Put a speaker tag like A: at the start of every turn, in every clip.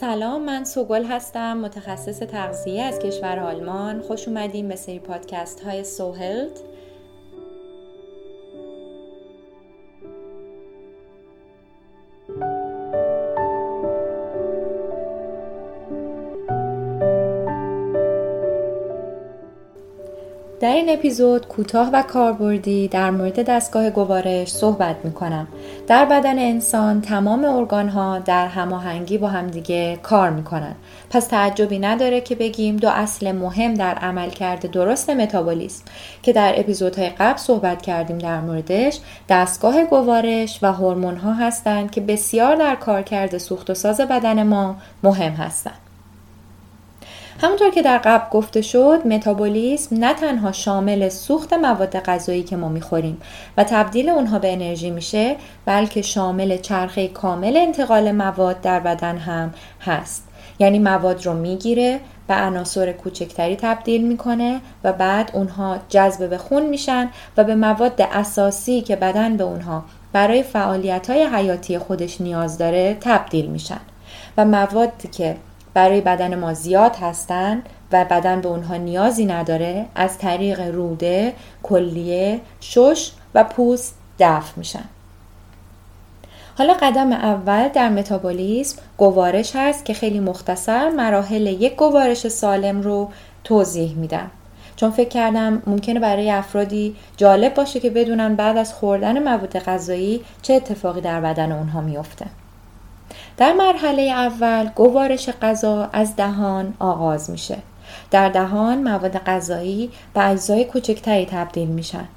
A: سلام من سوگل هستم متخصص تغذیه از کشور آلمان. خوش اومدیم به سری پادکست های سوهلت در این اپیزود کوتاه و کاربردی در مورد دستگاه گوارش صحبت می کنم. در بدن انسان تمام ارگان ها در هماهنگی با همدیگه کار می کنن. پس تعجبی نداره که بگیم دو اصل مهم در عملکرد درست متابولیسم که در اپیزودهای قبل صحبت کردیم در موردش دستگاه گوارش و هورمون ها هستند که بسیار در کارکرد سوخت و ساز بدن ما مهم هستند. همونطور که در قبل گفته شد متابولیسم نه تنها شامل سوخت مواد غذایی که ما می‌خوریم و تبدیل اونها به انرژی میشه بلکه شامل چرخه کامل انتقال مواد در بدن هم هست. یعنی مواد رو می‌گیره به عناصر کوچکتری تبدیل می‌کنه و بعد اونها جذب به خون میشن و به مواد اساسی که بدن به اونها برای فعالیت های حیاتی خودش نیاز داره تبدیل میشن. و موادی که برای بدن ما زیاد هستن و بدن به اونها نیازی نداره از طریق روده، کلیه، شش و پوست دفع میشن. حالا قدم اول در متابولیسم گوارش هست که خیلی مختصر مراحل یک گوارش سالم رو توضیح میدم. چون فکر کردم ممکنه برای افرادی جالب باشه که بدونن بعد از خوردن مواد غذایی چه اتفاقی در بدن اونها میفته. در مرحله اول گوارش غذا از دهان آغاز میشه. در دهان مواد غذایی به اجزای کوچکتری تبدیل میشن.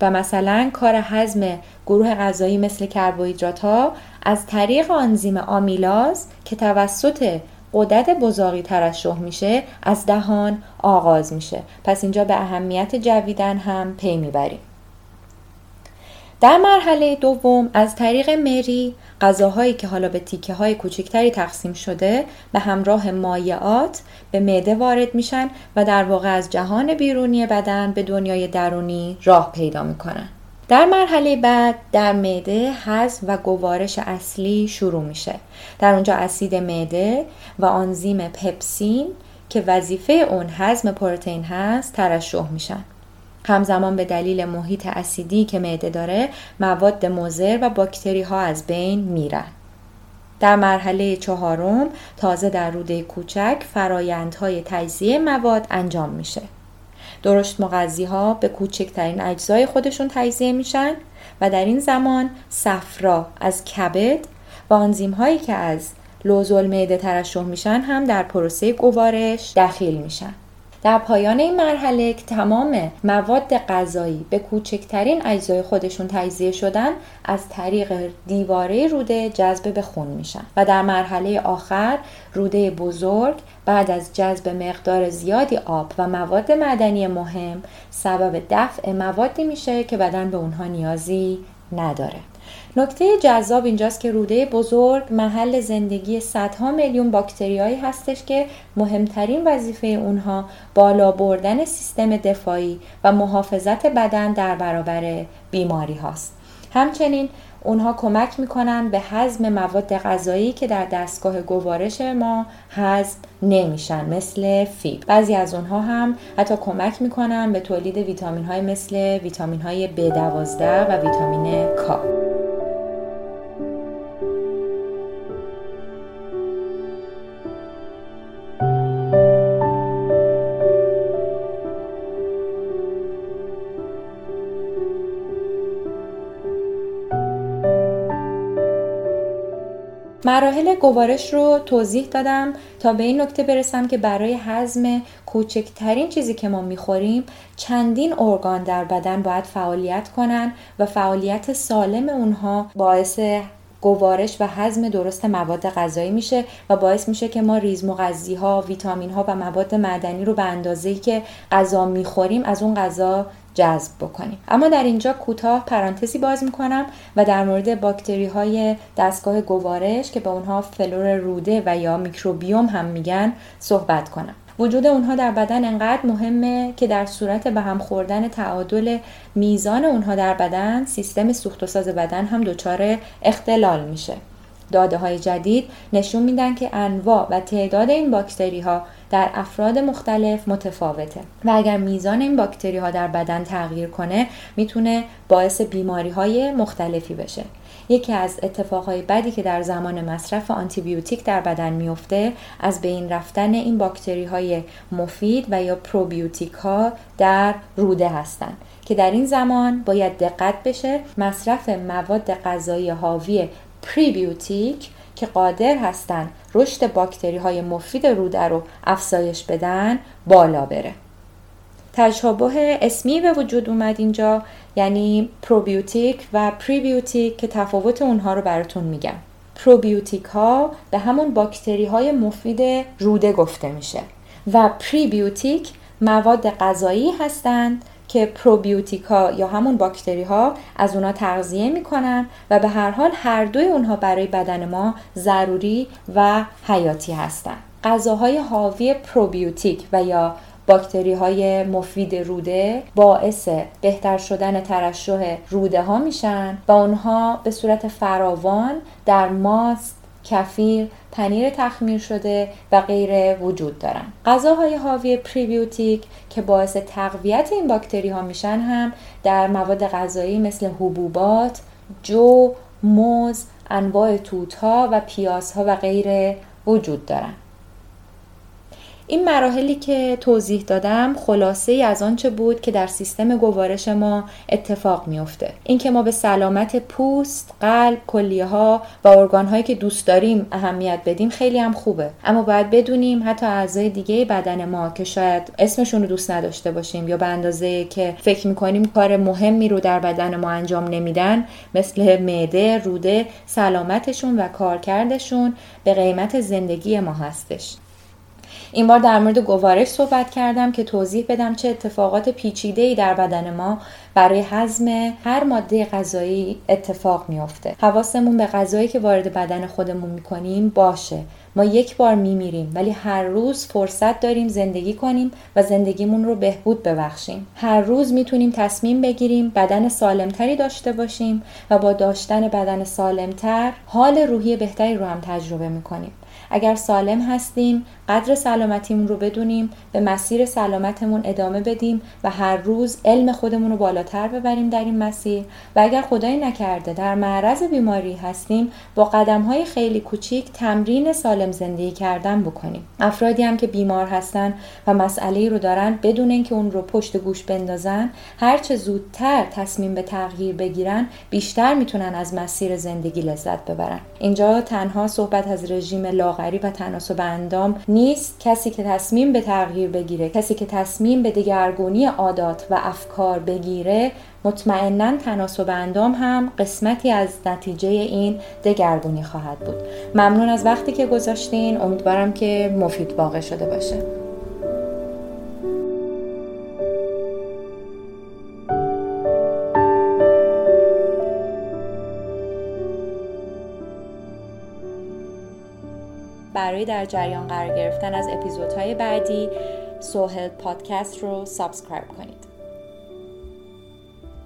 A: و مثلا کار هضم گروه غذایی مثل کربوهیدرات ها از طریق آنزیم آمیلاز که توسط قدرت بزاقی ترشح میشه از دهان آغاز میشه پس اینجا به اهمیت جویدن هم پی می‌بریم در مرحله دوم از طریق مری غذاهایی که حالا به تیکه های کوچکتری تقسیم شده به همراه مایعات به معده وارد میشن و در واقع از جهان بیرونی بدن به دنیای درونی راه پیدا می‌کنن. در مرحله بعد در معده هضم و گوارش اصلی شروع میشه. در اونجا اسید معده و آنزیم پپسین که وظیفه اون هضم پروتئین هست ترشح میشن. همزمان به دلیل محیط اسیدی که معده داره مواد مضر و باکتری ها از بین میرن. در مرحله چهارم تازه در روده کوچک فرایندهای تجزیه مواد انجام میشه. درشت مغذی ها به کوچکترین اجزای خودشون تجزیه میشن و در این زمان صفرا از کبد و آنزیم هایی که از لوزول معده ترشح میشن هم در پروسه گوارش دخیل میشن. در پایان این مرحله که تمام مواد غذایی به کوچکترین اجزای خودشون تجزیه شدن از طریق دیواره روده جذب به خون میشن. و در مرحله آخر روده بزرگ بعد از جذب مقدار زیادی آب و مواد معدنی مهم سبب دفع موادی میشه که بدن به اونها نیازی نداره نکته جذاب اینجاست که روده بزرگ محل زندگی صدها میلیون باکتریایی هستش که مهمترین وظیفه اونها بالا بردن سیستم دفاعی و محافظت بدن در برابر بیماری هاست. همچنین اونها کمک می‌کنن به هضم مواد غذایی که در دستگاه گوارش ما هضم نمیشن مثل فیبر. بعضی از اونها هم حتی کمک می‌کنن به تولید ویتامین های مثل ویتامین های B12 و ویتامین K. مراحل گوارش رو توضیح دادم تا به این نکته برسم که برای هضم کوچکترین چیزی که ما می‌خوریم چندین ارگان در بدن باید فعالیت کنن و فعالیت سالم اونها باعث گوارش و هضم درست مواد غذایی میشه و باعث میشه که ما ریز مغذی ها، ویتامین ها و مواد معدنی رو به اندازه‌ای که غذا می‌خوریم از اون غذا جذب بکنیم اما در اینجا کوتاه پرانتزی باز می‌کنم و در مورد باکتری های دستگاه گوارش که به اونها فلور روده و یا میکروبیوم هم میگن صحبت کنم. وجود اونها در بدن انقدر مهمه که در صورت به هم خوردن تعادل میزان اونها در بدن سیستم سوخت و ساز بدن هم دچار اختلال میشه. داده های جدید نشون میدن که انواع و تعداد این باکتری ها در افراد مختلف متفاوته. و اگر میزان این باکتری ها در بدن تغییر کنه می‌تونه باعث بیماری های مختلفی بشه. یکی از اتفاقهای بدی که در زمان مصرف آنتیبیوتیک در بدن میفته از بین رفتن این باکتری های مفید و یا پروبیوتیک ها در روده هستند که در این زمان باید دقت بشه مصرف مواد غذایی حاوی پریبیوتیک که قادر هستند رشد باکتری های مفید روده رو افزایش بدن بالا بره. تشابه اسمی به وجود اومد اینجا یعنی پروبیوتیک و پریبیوتیک که تفاوت اونها رو براتون میگم. پروبیوتیک ها به همون باکتری های مفید روده گفته میشه و پریبیوتیک مواد غذایی هستند که پروبیوتیکا یا همون باکتری ها از اونا تغذیه می‌کنن و به هر حال هر دوی اونها برای بدن ما ضروری و حیاتی هستند. غذاهای حاوی پروبیوتیک و یا باکتری های مفید روده باعث بهتر شدن ترشح روده ها میشن و اونها به صورت فراوان در ماست کفیر، پنیر تخمیر شده و غیره وجود دارن. غذاهای حاوی پریبیوتیک که باعث تقویت این باکتری ها میشن هم در مواد غذایی مثل حبوبات، جو، موز، انواع توت ها و پیاز ها و غیره وجود دارن. این مراحلی که توضیح دادم خلاصه ای از آنچه بود که در سیستم گوارش ما اتفاق میافته. اینکه ما به سلامت پوست قلب کلیه ها و ارگان هایی که دوست داریم اهمیت بدیم خیلی هم خوبه. اما باید بدونیم حتی اعضای دیگه بدن ما که شاید اسمشون رو دوست نداشته باشیم یا به اندازه که فکر می‌کنیم کار مهمی رو در بدن ما انجام نمیدن مثل معده روده سلامتشون و کارکردشون به قیمت زندگی ما هستش. این بار در مورد گوارش صحبت کردم که توضیح بدم چه اتفاقات پیچیده ای در بدن ما برای هضم هر ماده غذایی اتفاق میافته. حواسمون به غذایی که وارد بدن خودمون می‌کنیم باشه. ما یک بار میمیریم ولی هر روز فرصت داریم زندگی کنیم و زندگیمون رو بهبود ببخشیم. هر روز می‌تونیم تصمیم بگیریم بدن سالمتری داشته باشیم و با داشتن بدن سالمتر حال روحی بهتری رو هم تجربه می‌کنیم. اگر سالم هستیم قدر سلامتیمون رو بدونیم به مسیر سلامتمون ادامه بدیم و هر روز علم خودمون رو بالاتر ببریم در این مسیر. و اگر خدایی نکرده در معرض بیماری هستیم با قدم های خیلی کوچیک تمرین سالم زندگی کردن بکنیم. افرادی هم که بیمار هستن و مسئله رو دارن بدون اینکه اون رو پشت گوش بندازن هرچه زودتر تصمیم به تغییر بگیرن بیشتر می‌تونن از مسیر زندگی لذت ببرن. اینجا تنها صحبت از رژیم لاغری و تناسب اندام نیست کسی که تصمیم به تغییر بگیره کسی که تصمیم به دگرگونی عادات و افکار بگیره مطمئنا تناسب اندام هم قسمتی از نتیجه این دگرگونی خواهد بود. ممنون از وقتی که گذاشتین. امیدوارم که مفید واقع شده باشه. برای در جریان قرار گرفتن از اپیزودهای بعدی سوهل پادکست رو سابسکرایب کنید.